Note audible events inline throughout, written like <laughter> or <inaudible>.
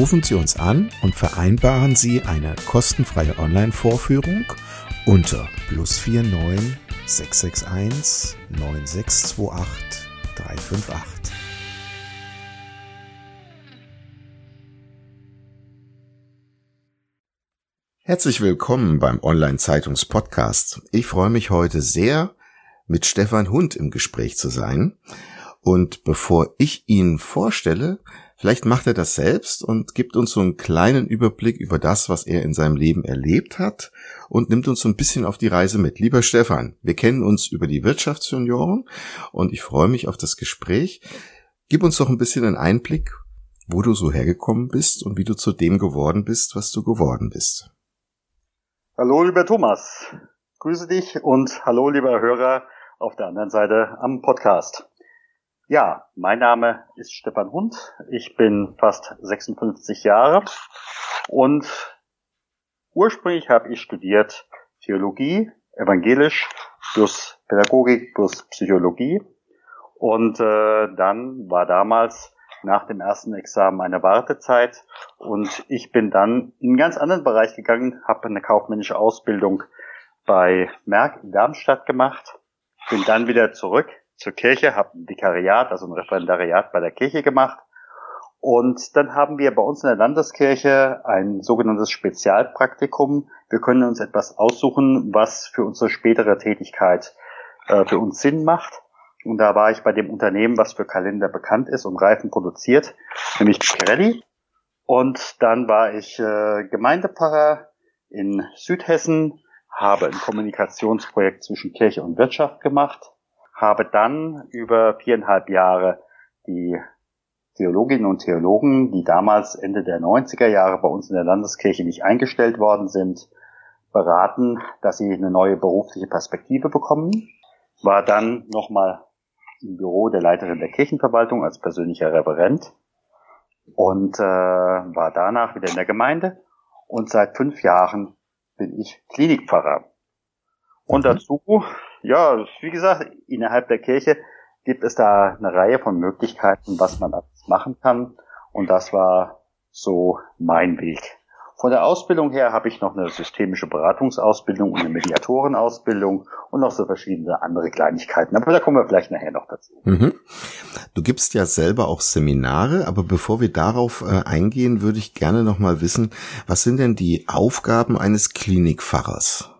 Rufen Sie uns an und vereinbaren Sie eine kostenfreie Online-Vorführung unter plus 49 661 9628 358. Herzlich willkommen beim Online-Zeitungs-Podcast. Ich freue mich heute sehr, mit Stefan Hund im Gespräch zu sein. Und bevor ich ihn vorstelle, vielleicht macht er das selbst und gibt uns so einen kleinen Überblick über das, was er in seinem Leben erlebt hat und nimmt uns so ein bisschen auf die Reise mit. Lieber Stefan, wir kennen uns über die Wirtschaftsjunioren und ich freue mich auf das Gespräch. Gib uns doch ein bisschen einen Einblick, wo du so hergekommen bist und wie du zu dem geworden bist, was du geworden bist. Hallo, lieber Thomas. Grüße dich und hallo, lieber Hörer auf der anderen Seite am Podcast. Ja, mein Name ist Stefan Hund. Ich bin fast 56 Jahre und ursprünglich habe ich studiert Theologie, Evangelisch plus Pädagogik plus Psychologie und äh, dann war damals nach dem ersten Examen eine Wartezeit und ich bin dann in einen ganz anderen Bereich gegangen, habe eine kaufmännische Ausbildung bei Merck in Darmstadt gemacht, bin dann wieder zurück zur Kirche, habe ein Vikariat, also ein Referendariat bei der Kirche gemacht. Und dann haben wir bei uns in der Landeskirche ein sogenanntes Spezialpraktikum. Wir können uns etwas aussuchen, was für unsere spätere Tätigkeit äh, für uns Sinn macht. Und da war ich bei dem Unternehmen, was für Kalender bekannt ist und Reifen produziert, nämlich Pirelli. Und dann war ich äh, Gemeindepfarrer in Südhessen, habe ein Kommunikationsprojekt zwischen Kirche und Wirtschaft gemacht habe dann über viereinhalb Jahre die Theologinnen und Theologen, die damals Ende der 90er Jahre bei uns in der Landeskirche nicht eingestellt worden sind, beraten, dass sie eine neue berufliche Perspektive bekommen. War dann nochmal im Büro der Leiterin der Kirchenverwaltung als persönlicher Referent und äh, war danach wieder in der Gemeinde und seit fünf Jahren bin ich Klinikpfarrer. Und mhm. dazu ja, wie gesagt, innerhalb der Kirche gibt es da eine Reihe von Möglichkeiten, was man alles machen kann. Und das war so mein Weg. Von der Ausbildung her habe ich noch eine systemische Beratungsausbildung und eine Mediatorenausbildung und noch so verschiedene andere Kleinigkeiten. Aber da kommen wir vielleicht nachher noch dazu. Mhm. Du gibst ja selber auch Seminare, aber bevor wir darauf äh, eingehen, würde ich gerne noch mal wissen, was sind denn die Aufgaben eines Klinikpfarrers?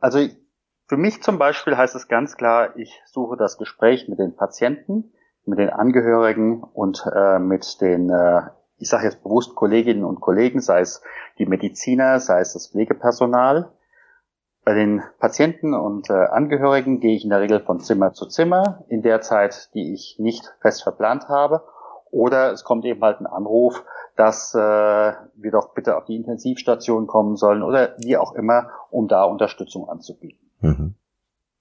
Also für mich zum Beispiel heißt es ganz klar, ich suche das Gespräch mit den Patienten, mit den Angehörigen und äh, mit den, äh, ich sage jetzt bewusst Kolleginnen und Kollegen, sei es die Mediziner, sei es das Pflegepersonal. Bei den Patienten und äh, Angehörigen gehe ich in der Regel von Zimmer zu Zimmer in der Zeit, die ich nicht fest verplant habe. Oder es kommt eben halt ein Anruf, dass äh, wir doch bitte auf die Intensivstation kommen sollen oder wie auch immer, um da Unterstützung anzubieten. Mhm.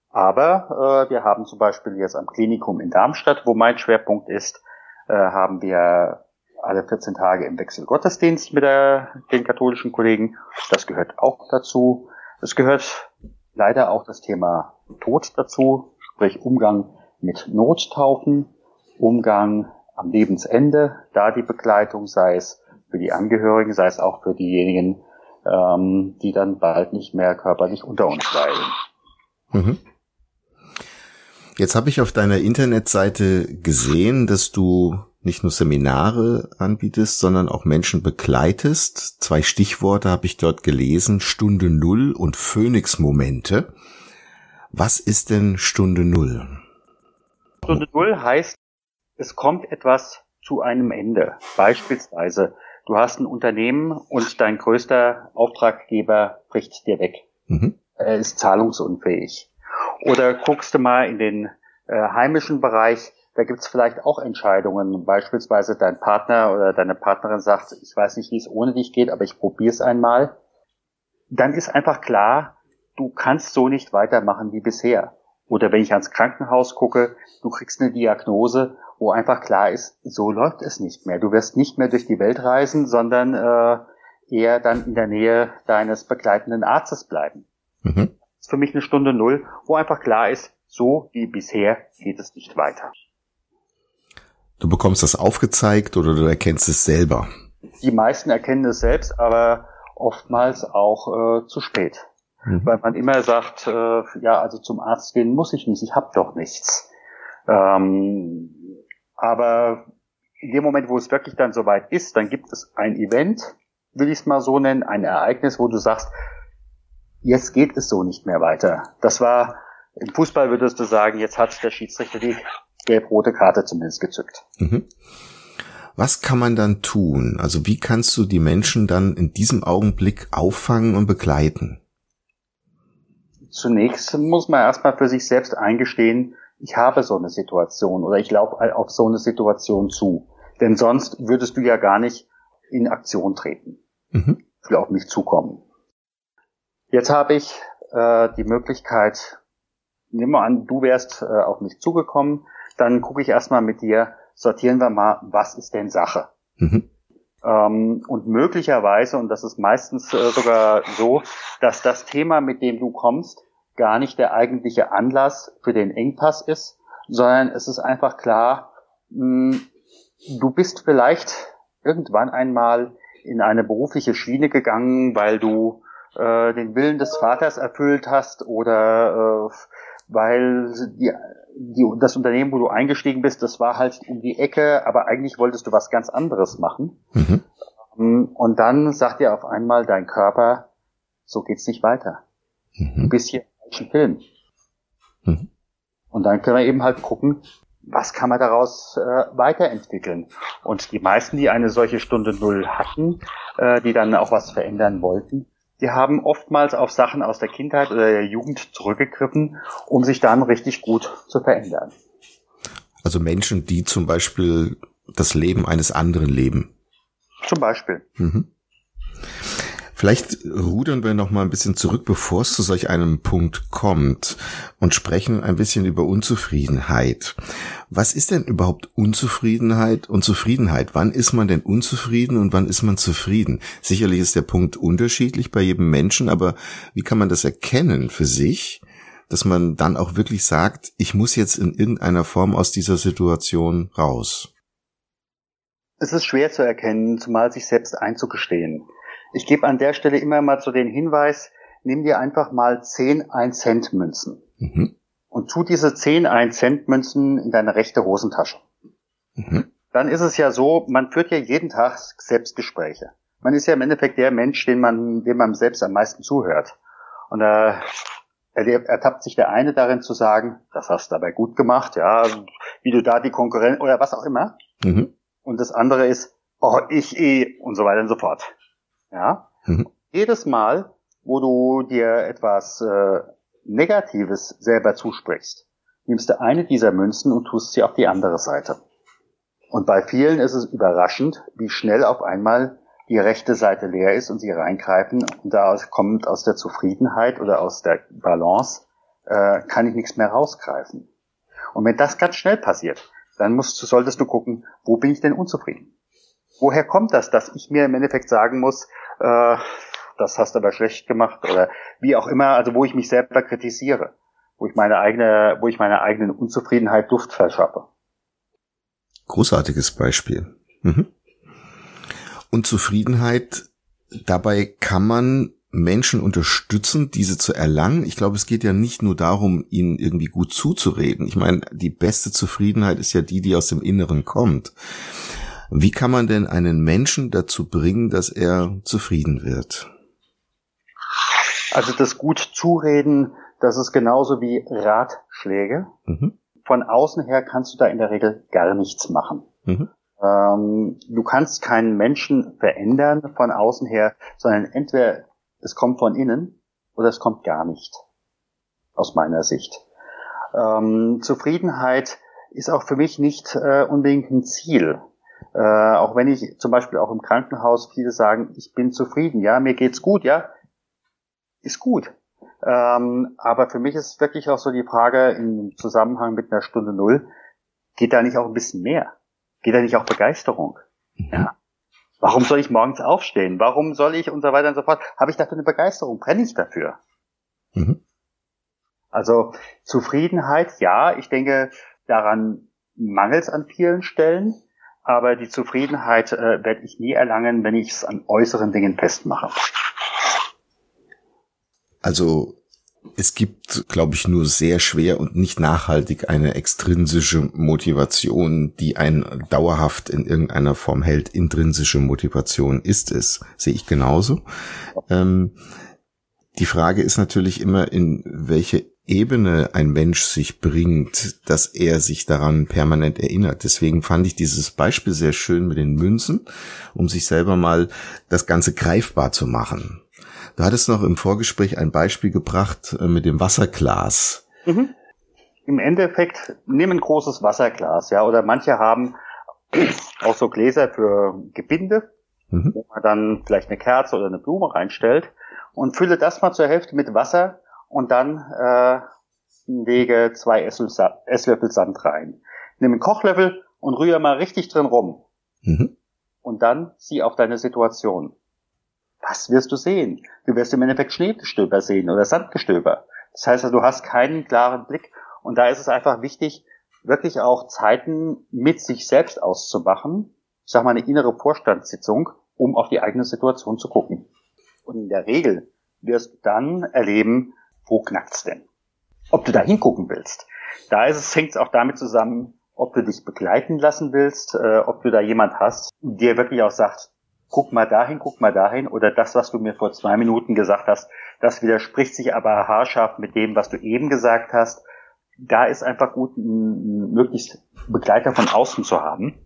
Aber äh, wir haben zum Beispiel jetzt am Klinikum in Darmstadt, wo mein Schwerpunkt ist, äh, haben wir alle 14 Tage im Wechsel Gottesdienst mit der, den katholischen Kollegen. Das gehört auch dazu. Es gehört leider auch das Thema Tod dazu, sprich Umgang mit Nottaufen, Umgang am Lebensende, da die Begleitung, sei es für die Angehörigen, sei es auch für diejenigen, ähm, die dann bald nicht mehr körperlich unter uns weilen. Mhm. Jetzt habe ich auf deiner Internetseite gesehen, dass du nicht nur Seminare anbietest, sondern auch Menschen begleitest. Zwei Stichworte habe ich dort gelesen, Stunde Null und Phoenix-Momente. Was ist denn Stunde Null? Stunde Null heißt, es kommt etwas zu einem Ende. Beispielsweise, du hast ein Unternehmen und dein größter Auftraggeber bricht dir weg. Mhm. Er ist zahlungsunfähig. Oder guckst du mal in den äh, heimischen Bereich, da gibt es vielleicht auch Entscheidungen. Beispielsweise dein Partner oder deine Partnerin sagt, ich weiß nicht, wie es ohne dich geht, aber ich probiere es einmal. Dann ist einfach klar, du kannst so nicht weitermachen wie bisher. Oder wenn ich ans Krankenhaus gucke, du kriegst eine Diagnose, wo einfach klar ist, so läuft es nicht mehr. Du wirst nicht mehr durch die Welt reisen, sondern äh, eher dann in der Nähe deines begleitenden Arztes bleiben. Mhm. Das ist für mich eine Stunde Null, wo einfach klar ist, so wie bisher geht es nicht weiter. Du bekommst das aufgezeigt oder du erkennst es selber? Die meisten erkennen es selbst, aber oftmals auch äh, zu spät. Mhm. Weil man immer sagt, äh, ja, also zum Arzt gehen muss ich nicht, ich habe doch nichts. Ähm, aber in dem Moment, wo es wirklich dann soweit ist, dann gibt es ein Event, will ich es mal so nennen, ein Ereignis, wo du sagst, jetzt geht es so nicht mehr weiter. Das war, im Fußball würdest du sagen, jetzt hat der Schiedsrichter die gelb-rote Karte zumindest gezückt. Mhm. Was kann man dann tun? Also wie kannst du die Menschen dann in diesem Augenblick auffangen und begleiten? Zunächst muss man erstmal für sich selbst eingestehen, ich habe so eine Situation oder ich laufe auf so eine Situation zu. Denn sonst würdest du ja gar nicht in Aktion treten. Mhm. Will auf mich zukommen. Jetzt habe ich äh, die Möglichkeit, nehmen wir an, du wärst äh, auf mich zugekommen, dann gucke ich erstmal mit dir, sortieren wir mal, was ist denn Sache? Mhm. Ähm, und möglicherweise, und das ist meistens äh, sogar so, dass das Thema, mit dem du kommst, gar nicht der eigentliche Anlass für den Engpass ist, sondern es ist einfach klar, mh, hm, du bist vielleicht irgendwann einmal in eine berufliche Schiene gegangen, weil du äh, den Willen des Vaters erfüllt hast oder äh, weil die, die, das Unternehmen, wo du eingestiegen bist, das war halt um die Ecke, aber eigentlich wolltest du was ganz anderes machen. Mhm. Ähm, und dann sagt dir auf einmal dein Körper, so geht's nicht weiter. Mhm. Du bist hier falschen Film. Mhm. Und dann können wir eben halt gucken, was kann man daraus äh, weiterentwickeln. Und die meisten, die eine solche Stunde Null hatten, äh, die dann auch was verändern wollten, die haben oftmals auf Sachen aus der Kindheit oder der Jugend zurückgegriffen, um sich dann richtig gut zu verändern. Also Menschen, die zum Beispiel das Leben eines anderen leben. Zum Beispiel. Mhm. Vielleicht rudern wir noch mal ein bisschen zurück, bevor es zu solch einem Punkt kommt und sprechen ein bisschen über Unzufriedenheit. Was ist denn überhaupt Unzufriedenheit und Zufriedenheit? Wann ist man denn unzufrieden und wann ist man zufrieden? Sicherlich ist der Punkt unterschiedlich bei jedem Menschen, aber wie kann man das erkennen für sich, dass man dann auch wirklich sagt, ich muss jetzt in irgendeiner Form aus dieser Situation raus? Es ist schwer zu erkennen, zumal sich selbst einzugestehen. Ich gebe an der Stelle immer mal so den Hinweis, nimm dir einfach mal 10 1-Cent-Münzen mhm. und tu diese 10 1-Cent-Münzen in deine rechte Hosentasche. Mhm. Dann ist es ja so, man führt ja jeden Tag Selbstgespräche. Man ist ja im Endeffekt der Mensch, den man, dem man selbst am meisten zuhört. Und da äh, ertappt sich der eine darin zu sagen, das hast du dabei gut gemacht, ja, wie du da die Konkurrenz oder was auch immer. Mhm. Und das andere ist, oh, ich eh und so weiter und so fort. Ja? Mhm. Jedes Mal, wo du dir etwas äh, Negatives selber zusprichst, nimmst du eine dieser Münzen und tust sie auf die andere Seite. Und bei vielen ist es überraschend, wie schnell auf einmal die rechte Seite leer ist und sie reingreifen und da kommt aus der Zufriedenheit oder aus der Balance, äh, kann ich nichts mehr rausgreifen. Und wenn das ganz schnell passiert, dann musst, solltest du gucken, wo bin ich denn unzufrieden? Woher kommt das, dass ich mir im Endeffekt sagen muss, äh, das hast du aber schlecht gemacht oder wie auch immer, also wo ich mich selber kritisiere, wo ich meine eigene, wo ich meine eigenen Unzufriedenheit Luft verschaffe. Großartiges Beispiel. Mhm. Und Zufriedenheit, dabei kann man Menschen unterstützen, diese zu erlangen? Ich glaube, es geht ja nicht nur darum, ihnen irgendwie gut zuzureden. Ich meine, die beste Zufriedenheit ist ja die, die aus dem Inneren kommt. Wie kann man denn einen Menschen dazu bringen, dass er zufrieden wird? Also das gut zureden, das ist genauso wie Ratschläge. Mhm. Von außen her kannst du da in der Regel gar nichts machen. Mhm. Ähm, du kannst keinen Menschen verändern von außen her, sondern entweder es kommt von innen oder es kommt gar nicht. Aus meiner Sicht. Ähm, Zufriedenheit ist auch für mich nicht äh, unbedingt ein Ziel. Äh, auch wenn ich zum Beispiel auch im Krankenhaus viele sagen, ich bin zufrieden, ja, mir geht's gut, ja, ist gut. Ähm, aber für mich ist wirklich auch so die Frage im Zusammenhang mit einer Stunde Null, geht da nicht auch ein bisschen mehr? Geht da nicht auch Begeisterung? Ja. Warum soll ich morgens aufstehen? Warum soll ich und so weiter und so fort? Habe ich dafür eine Begeisterung? Brenne ich dafür? Mhm. Also Zufriedenheit, ja, ich denke, daran mangelt es an vielen Stellen, aber die Zufriedenheit äh, werde ich nie erlangen, wenn ich es an äußeren Dingen festmache. Also es gibt, glaube ich, nur sehr schwer und nicht nachhaltig eine extrinsische Motivation, die einen dauerhaft in irgendeiner Form hält. Intrinsische Motivation ist es, sehe ich genauso. Ähm, die Frage ist natürlich immer, in welche Ebene ein Mensch sich bringt, dass er sich daran permanent erinnert. Deswegen fand ich dieses Beispiel sehr schön mit den Münzen, um sich selber mal das Ganze greifbar zu machen. Du hattest noch im Vorgespräch ein Beispiel gebracht äh, mit dem Wasserglas. Mhm. Im Endeffekt, nimm ein großes Wasserglas, ja, oder manche haben auch so Gläser für Gebinde, mhm. wo man dann vielleicht eine Kerze oder eine Blume reinstellt und fülle das mal zur Hälfte mit Wasser und dann äh, lege zwei Esslöffel Sand rein. Nimm einen Kochlöffel und rühre mal richtig drin rum. Mhm. Und dann sieh auf deine Situation was wirst du sehen? Du wirst im Endeffekt Schneegestöber sehen oder Sandgestöber. Das heißt also, du hast keinen klaren Blick und da ist es einfach wichtig, wirklich auch Zeiten mit sich selbst auszumachen. Ich sag mal eine innere Vorstandssitzung, um auf die eigene Situation zu gucken. Und in der Regel wirst du dann erleben, wo knackt's denn? Ob du da hingucken willst. Da ist es, hängt es auch damit zusammen, ob du dich begleiten lassen willst, äh, ob du da jemand hast, der wirklich auch sagt, guck mal dahin, guck mal dahin, oder das, was du mir vor zwei Minuten gesagt hast, das widerspricht sich aber haarscharf mit dem, was du eben gesagt hast. Da ist einfach gut, möglichst Begleiter von außen zu haben.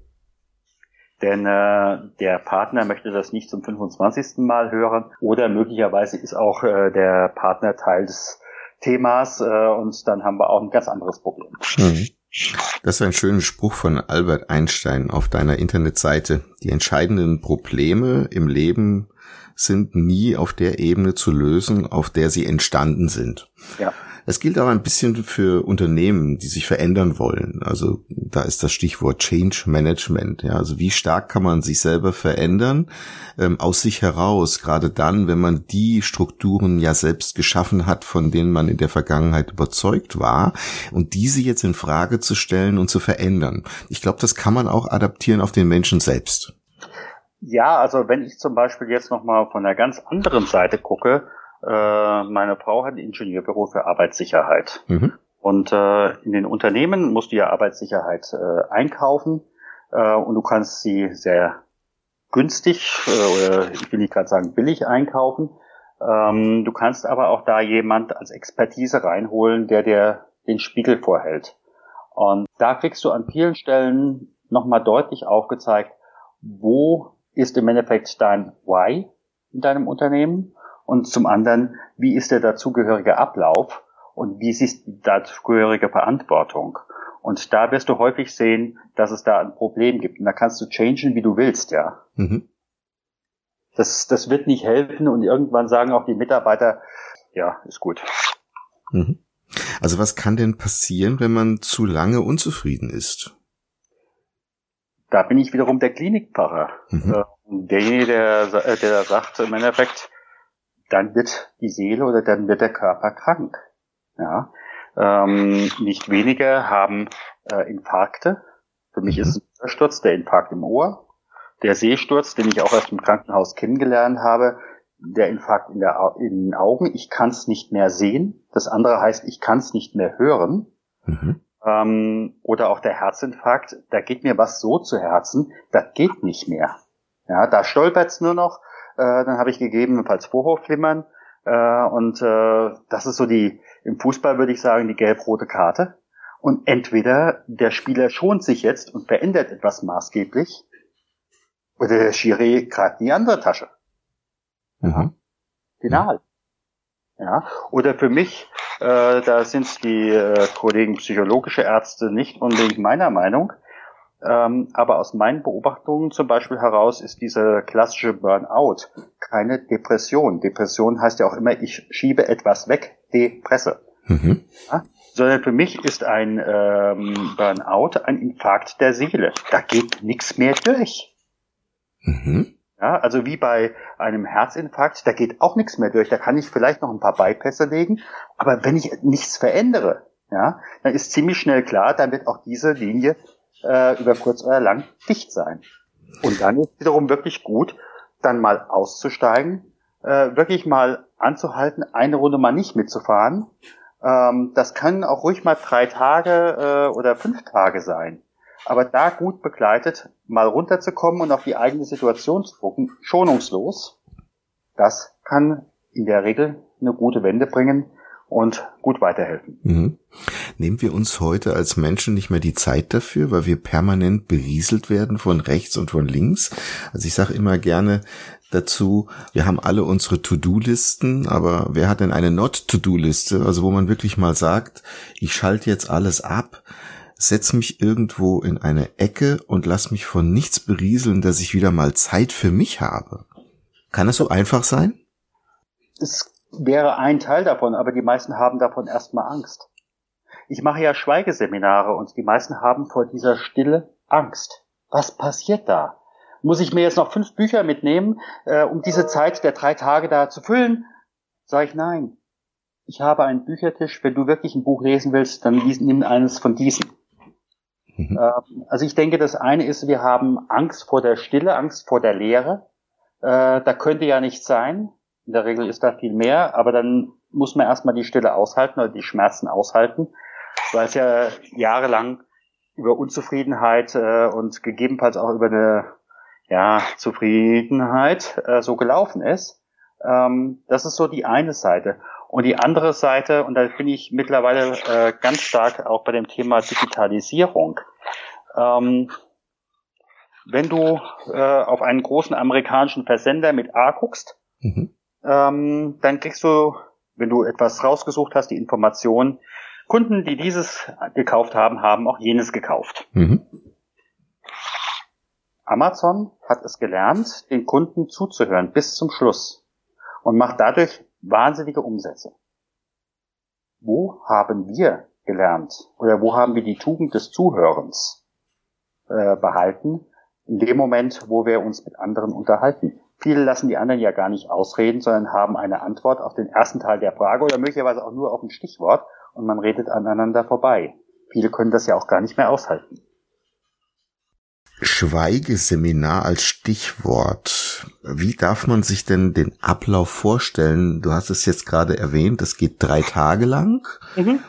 Denn äh, der Partner möchte das nicht zum 25. Mal hören oder möglicherweise ist auch äh, der Partner Teil des Themas äh, und dann haben wir auch ein ganz anderes Problem. Mhm. Das ist ein schöner Spruch von Albert Einstein auf deiner Internetseite. Die entscheidenden Probleme im Leben sind nie auf der Ebene zu lösen, auf der sie entstanden sind. Ja. Es gilt auch ein bisschen für Unternehmen, die sich verändern wollen. Also da ist das Stichwort Change Management. Ja, also wie stark kann man sich selber verändern ähm, aus sich heraus, gerade dann, wenn man die Strukturen ja selbst geschaffen hat, von denen man in der Vergangenheit überzeugt war, und diese jetzt in Frage zu stellen und zu verändern. Ich glaube, das kann man auch adaptieren auf den Menschen selbst. Ja, also wenn ich zum Beispiel jetzt nochmal von der ganz anderen Seite gucke, äh, meine Frau hat ein Ingenieurbüro für Arbeitssicherheit. Mhm. Und äh, in den Unternehmen musst du ja Arbeitssicherheit äh, einkaufen äh, und du kannst sie sehr günstig äh, oder ich will nicht gerade sagen billig einkaufen. Ähm, du kannst aber auch da jemand als Expertise reinholen, der dir den Spiegel vorhält. Und da kriegst du an vielen Stellen nochmal deutlich aufgezeigt, wo ist im Endeffekt dein Why in deinem Unternehmen und zum anderen, wie ist der dazugehörige Ablauf und wie ist die dazugehörige Verantwortung. Und da wirst du häufig sehen, dass es da ein Problem gibt. Und da kannst du changen, wie du willst, ja. Mhm. Das, das wird nicht helfen und irgendwann sagen auch die Mitarbeiter, ja, ist gut. Mhm. Also was kann denn passieren, wenn man zu lange unzufrieden ist? Da bin ich wiederum der Klinikpfarrer. Mhm. Äh, derjenige, der, der sagt im Endeffekt, dann wird die Seele oder dann wird der Körper krank. Ja, ähm, nicht wenige haben äh, Infarkte. Für mich mhm. ist es ein Sturz, der Infarkt im Ohr. Der Sehsturz, den ich auch erst im Krankenhaus kennengelernt habe, der Infarkt in, der, in den Augen, ich kann es nicht mehr sehen. Das andere heißt, ich kann es nicht mehr hören. Mhm. Ähm, oder auch der Herzinfarkt, da geht mir was so zu Herzen, das geht nicht mehr. Ja, da stolpert's nur noch, äh, dann habe ich gegebenenfalls Vorhofflimmern äh, und äh, das ist so die, im Fußball würde ich sagen, die gelb-rote Karte. Und entweder der Spieler schont sich jetzt und verändert etwas maßgeblich, oder der Schiri greift in die andere Tasche. Mhm. Final. Ja. Oder für mich, äh, da sind die äh, Kollegen psychologische Ärzte nicht unbedingt meiner Meinung, ähm, aber aus meinen Beobachtungen zum Beispiel heraus ist diese klassische Burnout keine Depression. Depression heißt ja auch immer, ich schiebe etwas weg, depresse. Mhm. Ja? sondern für mich ist ein ähm, Burnout ein Infarkt der Seele. Da geht nichts mehr durch. Mhm. Ja, also wie bei einem Herzinfarkt, da geht auch nichts mehr durch. Da kann ich vielleicht noch ein paar Bypässe legen, aber wenn ich nichts verändere, ja, dann ist ziemlich schnell klar, dann wird auch diese Linie äh, über kurz oder lang dicht sein. Und dann ist wiederum wirklich gut, dann mal auszusteigen, äh, wirklich mal anzuhalten, eine Runde mal nicht mitzufahren ähm, das können auch ruhig mal drei Tage äh, oder fünf Tage sein. Aber da gut begleitet, mal runterzukommen und auf die eigene Situation zu gucken, schonungslos, das kann in der Regel eine gute Wende bringen und gut weiterhelfen. Mhm. Nehmen wir uns heute als Menschen nicht mehr die Zeit dafür, weil wir permanent berieselt werden von rechts und von links? Also ich sage immer gerne, dazu. Wir haben alle unsere To-Do-Listen, aber wer hat denn eine Not-To-Do-Liste? Also wo man wirklich mal sagt, ich schalte jetzt alles ab, setz mich irgendwo in eine Ecke und lass mich von nichts berieseln, dass ich wieder mal Zeit für mich habe. Kann es so einfach sein? Es wäre ein Teil davon, aber die meisten haben davon erstmal Angst. Ich mache ja Schweigeseminare und die meisten haben vor dieser Stille Angst. Was passiert da? Muss ich mir jetzt noch fünf Bücher mitnehmen, äh, um diese Zeit der drei Tage da zu füllen? Sag ich nein. Ich habe einen Büchertisch. Wenn du wirklich ein Buch lesen willst, dann nimm eines von diesen. Mhm. Ähm, also ich denke, das eine ist, wir haben Angst vor der Stille, Angst vor der Leere. Äh, da könnte ja nichts sein. In der Regel ist da viel mehr, aber dann muss man erstmal die Stille aushalten oder die Schmerzen aushalten, weil es ja jahrelang über Unzufriedenheit äh, und gegebenenfalls auch über eine ja, Zufriedenheit äh, so gelaufen ist. Ähm, das ist so die eine Seite. Und die andere Seite, und da bin ich mittlerweile äh, ganz stark auch bei dem Thema Digitalisierung. Ähm, wenn du äh, auf einen großen amerikanischen Versender mit A guckst, mhm. Ähm, dann kriegst du, wenn du etwas rausgesucht hast, die Information, Kunden, die dieses gekauft haben, haben auch jenes gekauft. Mhm. Amazon hat es gelernt, den Kunden zuzuhören bis zum Schluss und macht dadurch wahnsinnige Umsätze. Wo haben wir gelernt oder wo haben wir die Tugend des Zuhörens äh, behalten? In dem Moment, wo wir uns mit anderen unterhalten. Viele lassen die anderen ja gar nicht ausreden, sondern haben eine Antwort auf den ersten Teil der Frage oder möglicherweise auch nur auf ein Stichwort und man redet aneinander vorbei. Viele können das ja auch gar nicht mehr aushalten. Schweigeseminar als Stichwort. Wie darf man sich denn den Ablauf vorstellen? Du hast es jetzt gerade erwähnt, es geht drei Tage lang. Mhm.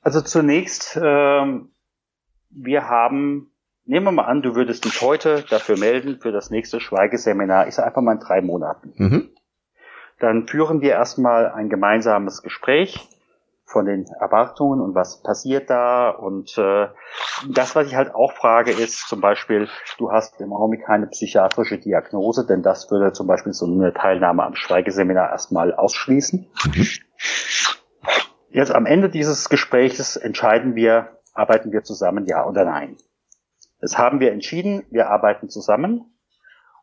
Also zunächst, ähm, wir haben, nehmen wir mal an, du würdest dich heute dafür melden für das nächste Schweigeseminar. Ich sage einfach mal in drei Monaten. Mhm. Dann führen wir erstmal ein gemeinsames Gespräch von den Erwartungen und was passiert da. Und äh, das, was ich halt auch frage, ist zum Beispiel, du hast im Augenblick keine psychiatrische Diagnose, denn das würde zum Beispiel so eine Teilnahme am Schweigeseminar erstmal ausschließen. Mhm. Jetzt am Ende dieses Gesprächs entscheiden wir, arbeiten wir zusammen, ja oder nein. Das haben wir entschieden, wir arbeiten zusammen.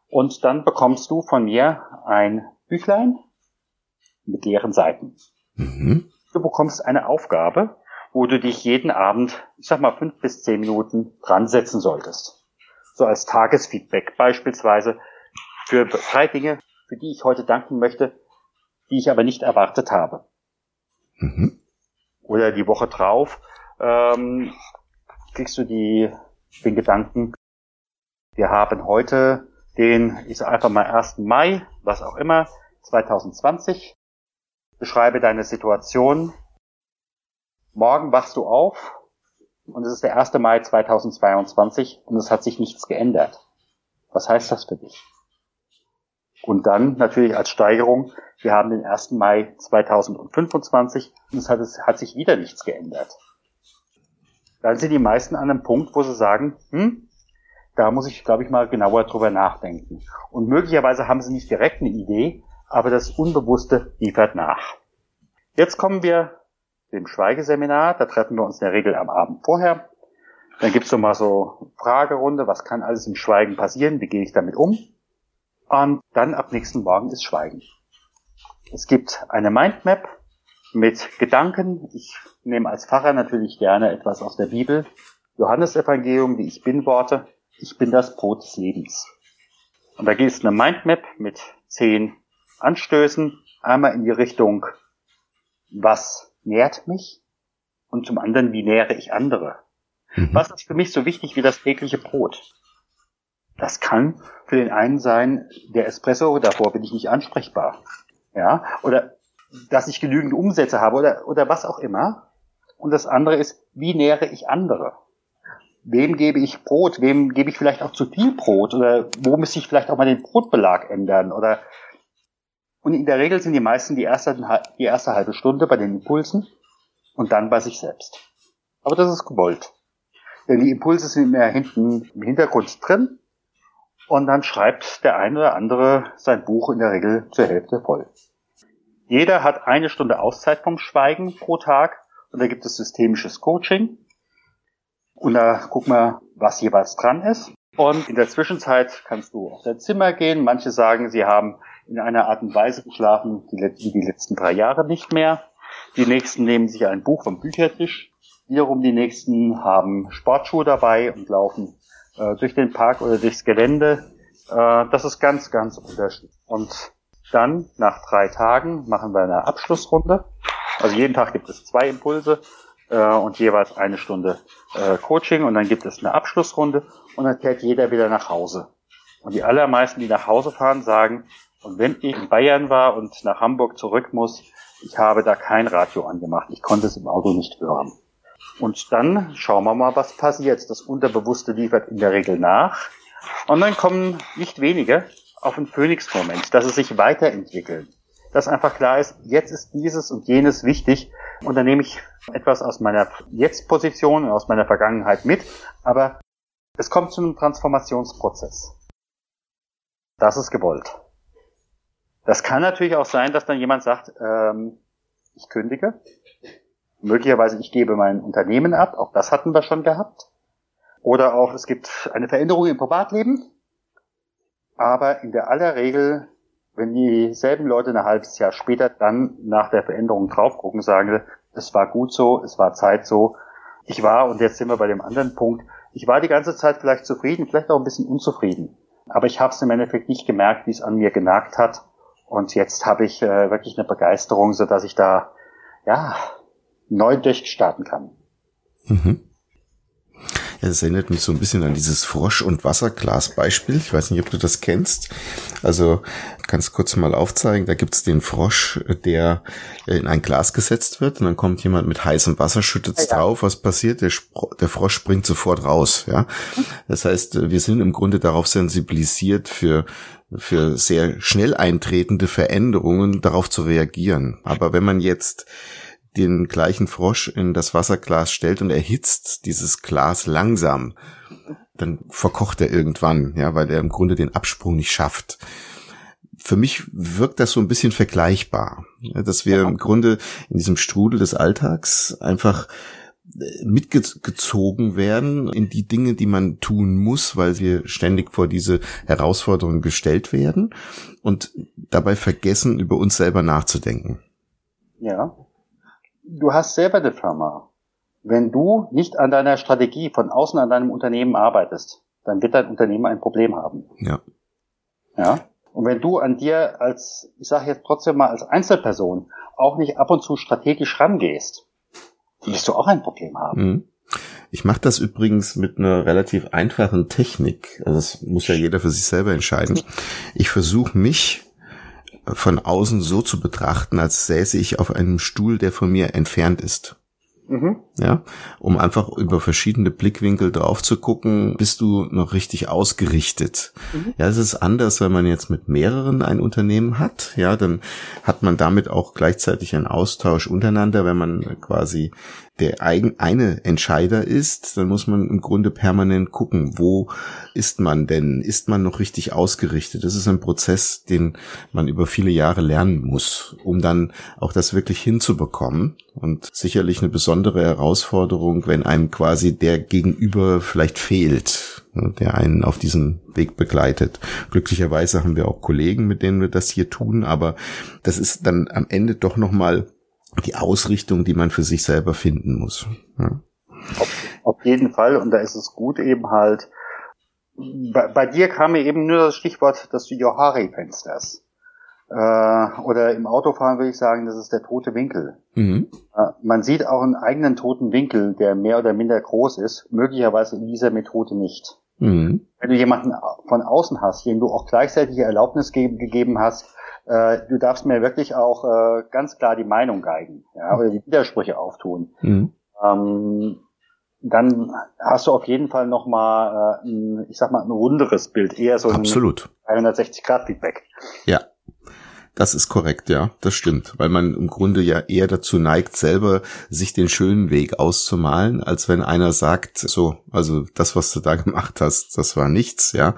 Und dann bekommst du von mir ein Büchlein mit leeren Seiten. Mhm du bekommst eine Aufgabe, wo du dich jeden Abend, ich sag mal, fünf bis zehn Minuten dran setzen solltest. So als Tagesfeedback beispielsweise für drei Dinge, für die ich heute danken möchte, die ich aber nicht erwartet habe. Mhm. Oder die Woche drauf ähm, kriegst du die, den Gedanken, wir haben heute den, ich sag einfach mal 1. Mai, was auch immer, 2020. Beschreibe deine Situation. Morgen wachst du auf und es ist der 1. Mai 2022 und es hat sich nichts geändert. Was heißt das für dich? Und dann natürlich als Steigerung, wir haben den 1. Mai 2025 und es hat, es hat sich wieder nichts geändert. Dann sind die meisten an einem Punkt, wo sie sagen, hm, da muss ich, glaube ich, mal genauer drüber nachdenken. Und möglicherweise haben sie nicht direkt eine Idee, aber das Unbewusste liefert nach. Jetzt kommen wir dem Schweigeseminar. Da treffen wir uns in der Regel am Abend vorher. Dann gibt's so mal so Fragerunde, was kann alles im Schweigen passieren, wie gehe ich damit um? Und dann ab nächsten Morgen ist Schweigen. Es gibt eine Mindmap mit Gedanken. Ich nehme als Pfarrer natürlich gerne etwas aus der Bibel. Johannesevangelium, die Ich Bin Worte. Ich bin das Brot des Lebens. Und da gibt es eine Mindmap mit zehn Anstößen. Einmal in die Richtung, was nährt mich? Und zum anderen, wie nähere ich andere? Mhm. Was ist für mich so wichtig wie das tägliche Brot? Das kann für den einen sein, der Espresso, davor bin ich nicht ansprechbar. Ja, oder dass ich genügend Umsätze habe oder, oder was auch immer. Und das andere ist, wie nähere ich andere? Wem gebe ich Brot? Wem gebe ich vielleicht auch zu viel Brot? Oder wo müsste ich vielleicht auch mal den Brotbelag ändern? Oder und in der Regel sind die meisten die erste, die erste halbe Stunde bei den Impulsen und dann bei sich selbst. Aber das ist gewollt. Denn die Impulse sind mehr hinten im Hintergrund drin und dann schreibt der eine oder andere sein Buch in der Regel zur Hälfte voll. Jeder hat eine Stunde Auszeit vom Schweigen pro Tag und da gibt es systemisches Coaching. Und da gucken wir, was jeweils dran ist. Und in der Zwischenzeit kannst du auf dein Zimmer gehen. Manche sagen, sie haben in einer Art und Weise geschlafen wie die letzten drei Jahre nicht mehr. Die nächsten nehmen sich ein Buch vom Büchertisch. Wiederum die nächsten haben Sportschuhe dabei und laufen äh, durch den Park oder durchs Gelände. Äh, das ist ganz, ganz unterschiedlich. Und dann, nach drei Tagen, machen wir eine Abschlussrunde. Also jeden Tag gibt es zwei Impulse äh, und jeweils eine Stunde äh, Coaching und dann gibt es eine Abschlussrunde und dann fährt jeder wieder nach Hause. Und die allermeisten, die nach Hause fahren, sagen, und wenn ich in Bayern war und nach Hamburg zurück muss, ich habe da kein Radio angemacht. Ich konnte es im Auto nicht hören. Und dann schauen wir mal, was passiert. Das Unterbewusste liefert in der Regel nach. Und dann kommen nicht wenige auf einen Phoenix-Moment, dass es sich weiterentwickeln. Dass einfach klar ist, jetzt ist dieses und jenes wichtig. Und dann nehme ich etwas aus meiner Jetzt-Position und aus meiner Vergangenheit mit. Aber es kommt zu einem Transformationsprozess. Das ist gewollt. Das kann natürlich auch sein, dass dann jemand sagt, ähm, ich kündige. Möglicherweise ich gebe mein Unternehmen ab. Auch das hatten wir schon gehabt. Oder auch es gibt eine Veränderung im Privatleben. Aber in der aller Regel, wenn dieselben Leute ein halbes Jahr später dann nach der Veränderung drauf gucken, sagen es war gut so, es war Zeit so. Ich war, und jetzt sind wir bei dem anderen Punkt, ich war die ganze Zeit vielleicht zufrieden, vielleicht auch ein bisschen unzufrieden. Aber ich habe es im Endeffekt nicht gemerkt, wie es an mir genagt hat. Und jetzt habe ich äh, wirklich eine Begeisterung, so dass ich da ja neu durchstarten kann. Mhm. Ja, das erinnert mich so ein bisschen an dieses Frosch- und Wasserglas-Beispiel. Ich weiß nicht, ob du das kennst. Also kannst kurz mal aufzeigen. Da gibt's den Frosch, der in ein Glas gesetzt wird und dann kommt jemand mit heißem Wasser, schüttet's ja, drauf. Was passiert? Der, der Frosch springt sofort raus. Ja, das heißt, wir sind im Grunde darauf sensibilisiert für für sehr schnell eintretende Veränderungen darauf zu reagieren. Aber wenn man jetzt den gleichen Frosch in das Wasserglas stellt und erhitzt dieses Glas langsam, dann verkocht er irgendwann, ja, weil er im Grunde den Absprung nicht schafft. Für mich wirkt das so ein bisschen vergleichbar, dass wir im Grunde in diesem Strudel des Alltags einfach mitgezogen werden in die Dinge, die man tun muss, weil wir ständig vor diese Herausforderungen gestellt werden und dabei vergessen, über uns selber nachzudenken. Ja. Du hast selber eine Firma. Wenn du nicht an deiner Strategie von außen an deinem Unternehmen arbeitest, dann wird dein Unternehmen ein Problem haben. Ja. Ja. Und wenn du an dir als, ich sage jetzt trotzdem mal als Einzelperson auch nicht ab und zu strategisch rangehst, wirst du auch ein Problem haben. Mhm. Ich mache das übrigens mit einer relativ einfachen Technik. Also das muss ja jeder für sich selber entscheiden. Ich versuche mich von außen so zu betrachten, als säße ich auf einem Stuhl, der von mir entfernt ist. Mhm. Ja, um einfach über verschiedene Blickwinkel drauf zu gucken, bist du noch richtig ausgerichtet. Mhm. Ja, es ist anders, wenn man jetzt mit mehreren ein Unternehmen hat. Ja, dann hat man damit auch gleichzeitig einen Austausch untereinander, wenn man quasi der eigen, eine Entscheider ist, dann muss man im Grunde permanent gucken, wo ist man denn? Ist man noch richtig ausgerichtet? Das ist ein Prozess, den man über viele Jahre lernen muss, um dann auch das wirklich hinzubekommen. Und sicherlich eine besondere Herausforderung, wenn einem quasi der Gegenüber vielleicht fehlt, ne, der einen auf diesem Weg begleitet. Glücklicherweise haben wir auch Kollegen, mit denen wir das hier tun, aber das ist dann am Ende doch nochmal die Ausrichtung, die man für sich selber finden muss. Ja. Auf, auf, jeden Fall, und da ist es gut eben halt, bei, bei dir kam mir eben nur das Stichwort des Johari-Fensters. Äh, oder im Autofahren würde ich sagen, das ist der tote Winkel. Mhm. Äh, man sieht auch einen eigenen toten Winkel, der mehr oder minder groß ist, möglicherweise in dieser Methode nicht. Mhm. Wenn du jemanden von außen hast, dem du auch gleichzeitig Erlaubnis ge gegeben hast, äh, du darfst mir wirklich auch äh, ganz klar die Meinung geigen ja, oder die Widersprüche auftun. Mhm. Ähm, dann hast du auf jeden Fall nochmal, äh, ein, ich sag mal, ein runderes Bild, eher so ein 360-Grad-Feedback. Ja, das ist korrekt, ja, das stimmt, weil man im Grunde ja eher dazu neigt, selber sich den schönen Weg auszumalen, als wenn einer sagt, so, also das, was du da <laughs> gemacht hast, das war nichts, ja,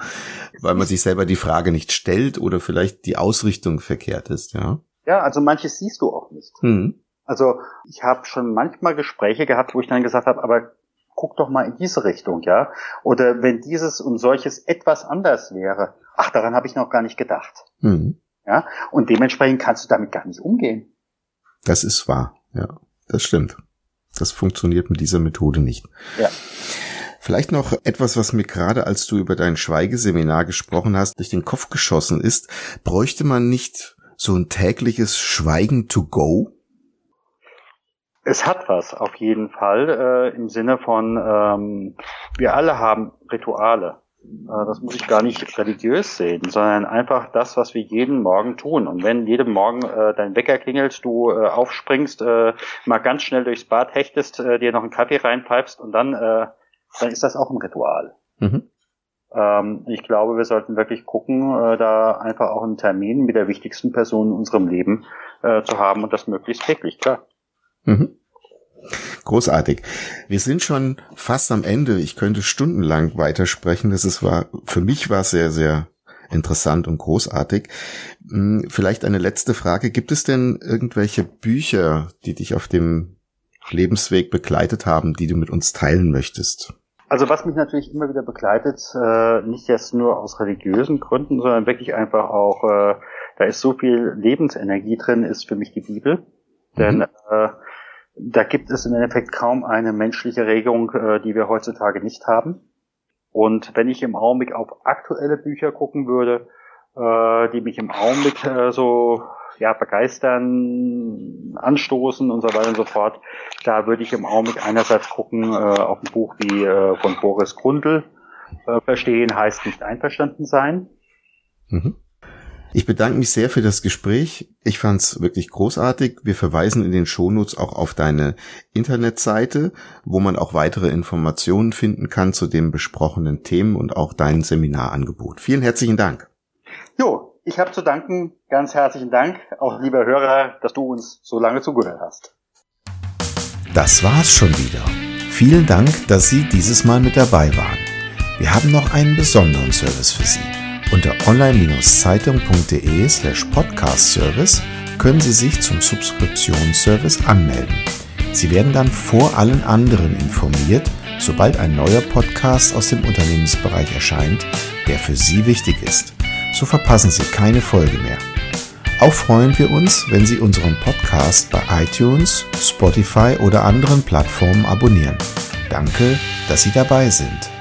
weil man sich selber die Frage nicht stellt oder vielleicht die Ausrichtung verkehrt ist, ja. Ja, also manches siehst du auch nicht. Mhm. Also ich habe schon manchmal Gespräche gehabt, wo ich dann gesagt habe, aber guck doch mal in diese Richtung, ja. Oder wenn dieses und solches etwas anders wäre, ach, daran habe ich noch gar nicht gedacht. Mhm. Ja, und dementsprechend kannst du damit gar nicht umgehen. Das ist wahr, ja, das stimmt. Das funktioniert mit dieser Methode nicht. Ja. Vielleicht noch etwas, was mir gerade, als du über dein Schweigeseminar gesprochen hast, durch den Kopf geschossen ist. Bräuchte man nicht so ein tägliches Schweigen to go? Es hat was, auf jeden Fall, äh, im Sinne von, ähm, wir alle haben Rituale. Äh, das muss ich gar nicht religiös sehen, sondern einfach das, was wir jeden Morgen tun. Und wenn jeden Morgen äh, dein Wecker klingelt, du äh, aufspringst, äh, mal ganz schnell durchs Bad hechtest, äh, dir noch einen Kaffee reinpfeifst und dann, äh, dann ist das auch ein Ritual. Mhm. Ähm, ich glaube, wir sollten wirklich gucken, da einfach auch einen Termin mit der wichtigsten Person in unserem Leben zu haben und das möglichst täglich, klar. Mhm. Großartig. Wir sind schon fast am Ende. Ich könnte stundenlang weitersprechen. Das ist war, für mich war es sehr, sehr interessant und großartig. Hm, vielleicht eine letzte Frage. Gibt es denn irgendwelche Bücher, die dich auf dem Lebensweg begleitet haben, die du mit uns teilen möchtest? Also was mich natürlich immer wieder begleitet, äh, nicht jetzt nur aus religiösen Gründen, sondern wirklich einfach auch, äh, da ist so viel Lebensenergie drin, ist für mich die Bibel. Denn mhm. äh, da gibt es im Endeffekt kaum eine menschliche Regung, äh, die wir heutzutage nicht haben. Und wenn ich im Augenblick auf aktuelle Bücher gucken würde, äh, die mich im Augenblick äh, so ja, begeistern, anstoßen und so weiter und so fort, da würde ich im Augenblick einerseits gucken äh, auf ein Buch wie äh, von Boris Grundl, äh, Verstehen heißt nicht einverstanden sein. Mhm. Ich bedanke mich sehr für das Gespräch. Ich fand es wirklich großartig. Wir verweisen in den Shownotes auch auf deine Internetseite, wo man auch weitere Informationen finden kann zu den besprochenen Themen und auch dein Seminarangebot. Vielen herzlichen Dank. Jo, ich habe zu danken. Ganz herzlichen Dank, auch lieber Hörer, dass du uns so lange zugehört hast. Das war's schon wieder. Vielen Dank, dass Sie dieses Mal mit dabei waren. Wir haben noch einen besonderen Service für Sie. Unter online-zeitung.de slash podcast-service können Sie sich zum Subskriptionsservice anmelden. Sie werden dann vor allen anderen informiert, sobald ein neuer Podcast aus dem Unternehmensbereich erscheint, der für Sie wichtig ist. So verpassen Sie keine Folge mehr. Auch freuen wir uns, wenn Sie unseren Podcast bei iTunes, Spotify oder anderen Plattformen abonnieren. Danke, dass Sie dabei sind.